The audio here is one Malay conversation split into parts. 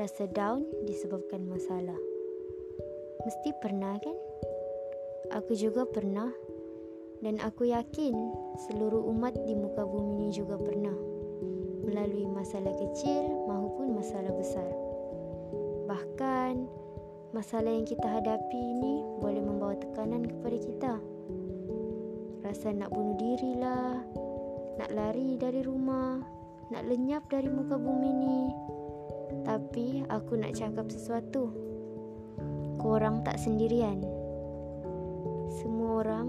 rasa down disebabkan masalah. Mesti pernah kan? Aku juga pernah dan aku yakin seluruh umat di muka bumi ini juga pernah melalui masalah kecil maupun masalah besar. Bahkan masalah yang kita hadapi ini boleh membawa tekanan kepada kita. Rasa nak bunuh diri lah, nak lari dari rumah, nak lenyap dari muka bumi ni. Tapi aku nak cakap sesuatu. Korang tak sendirian. Semua orang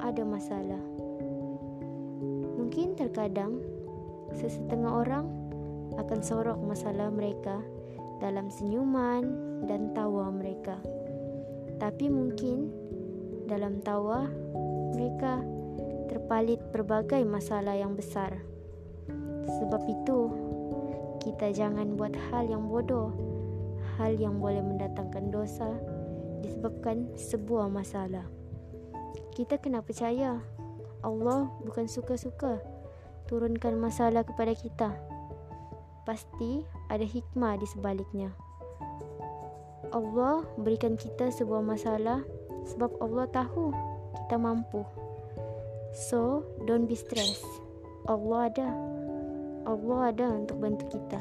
ada masalah. Mungkin terkadang sesetengah orang akan sorok masalah mereka dalam senyuman dan tawa mereka. Tapi mungkin dalam tawa mereka terpalit berbagai masalah yang besar. Sebab itu, kita jangan buat hal yang bodoh, hal yang boleh mendatangkan dosa disebabkan sebuah masalah. Kita kena percaya Allah bukan suka-suka turunkan masalah kepada kita. Pasti ada hikmah di sebaliknya. Allah berikan kita sebuah masalah sebab Allah tahu kita mampu. So, don't be stressed. Allah ada. Allah ada untuk bantu kita.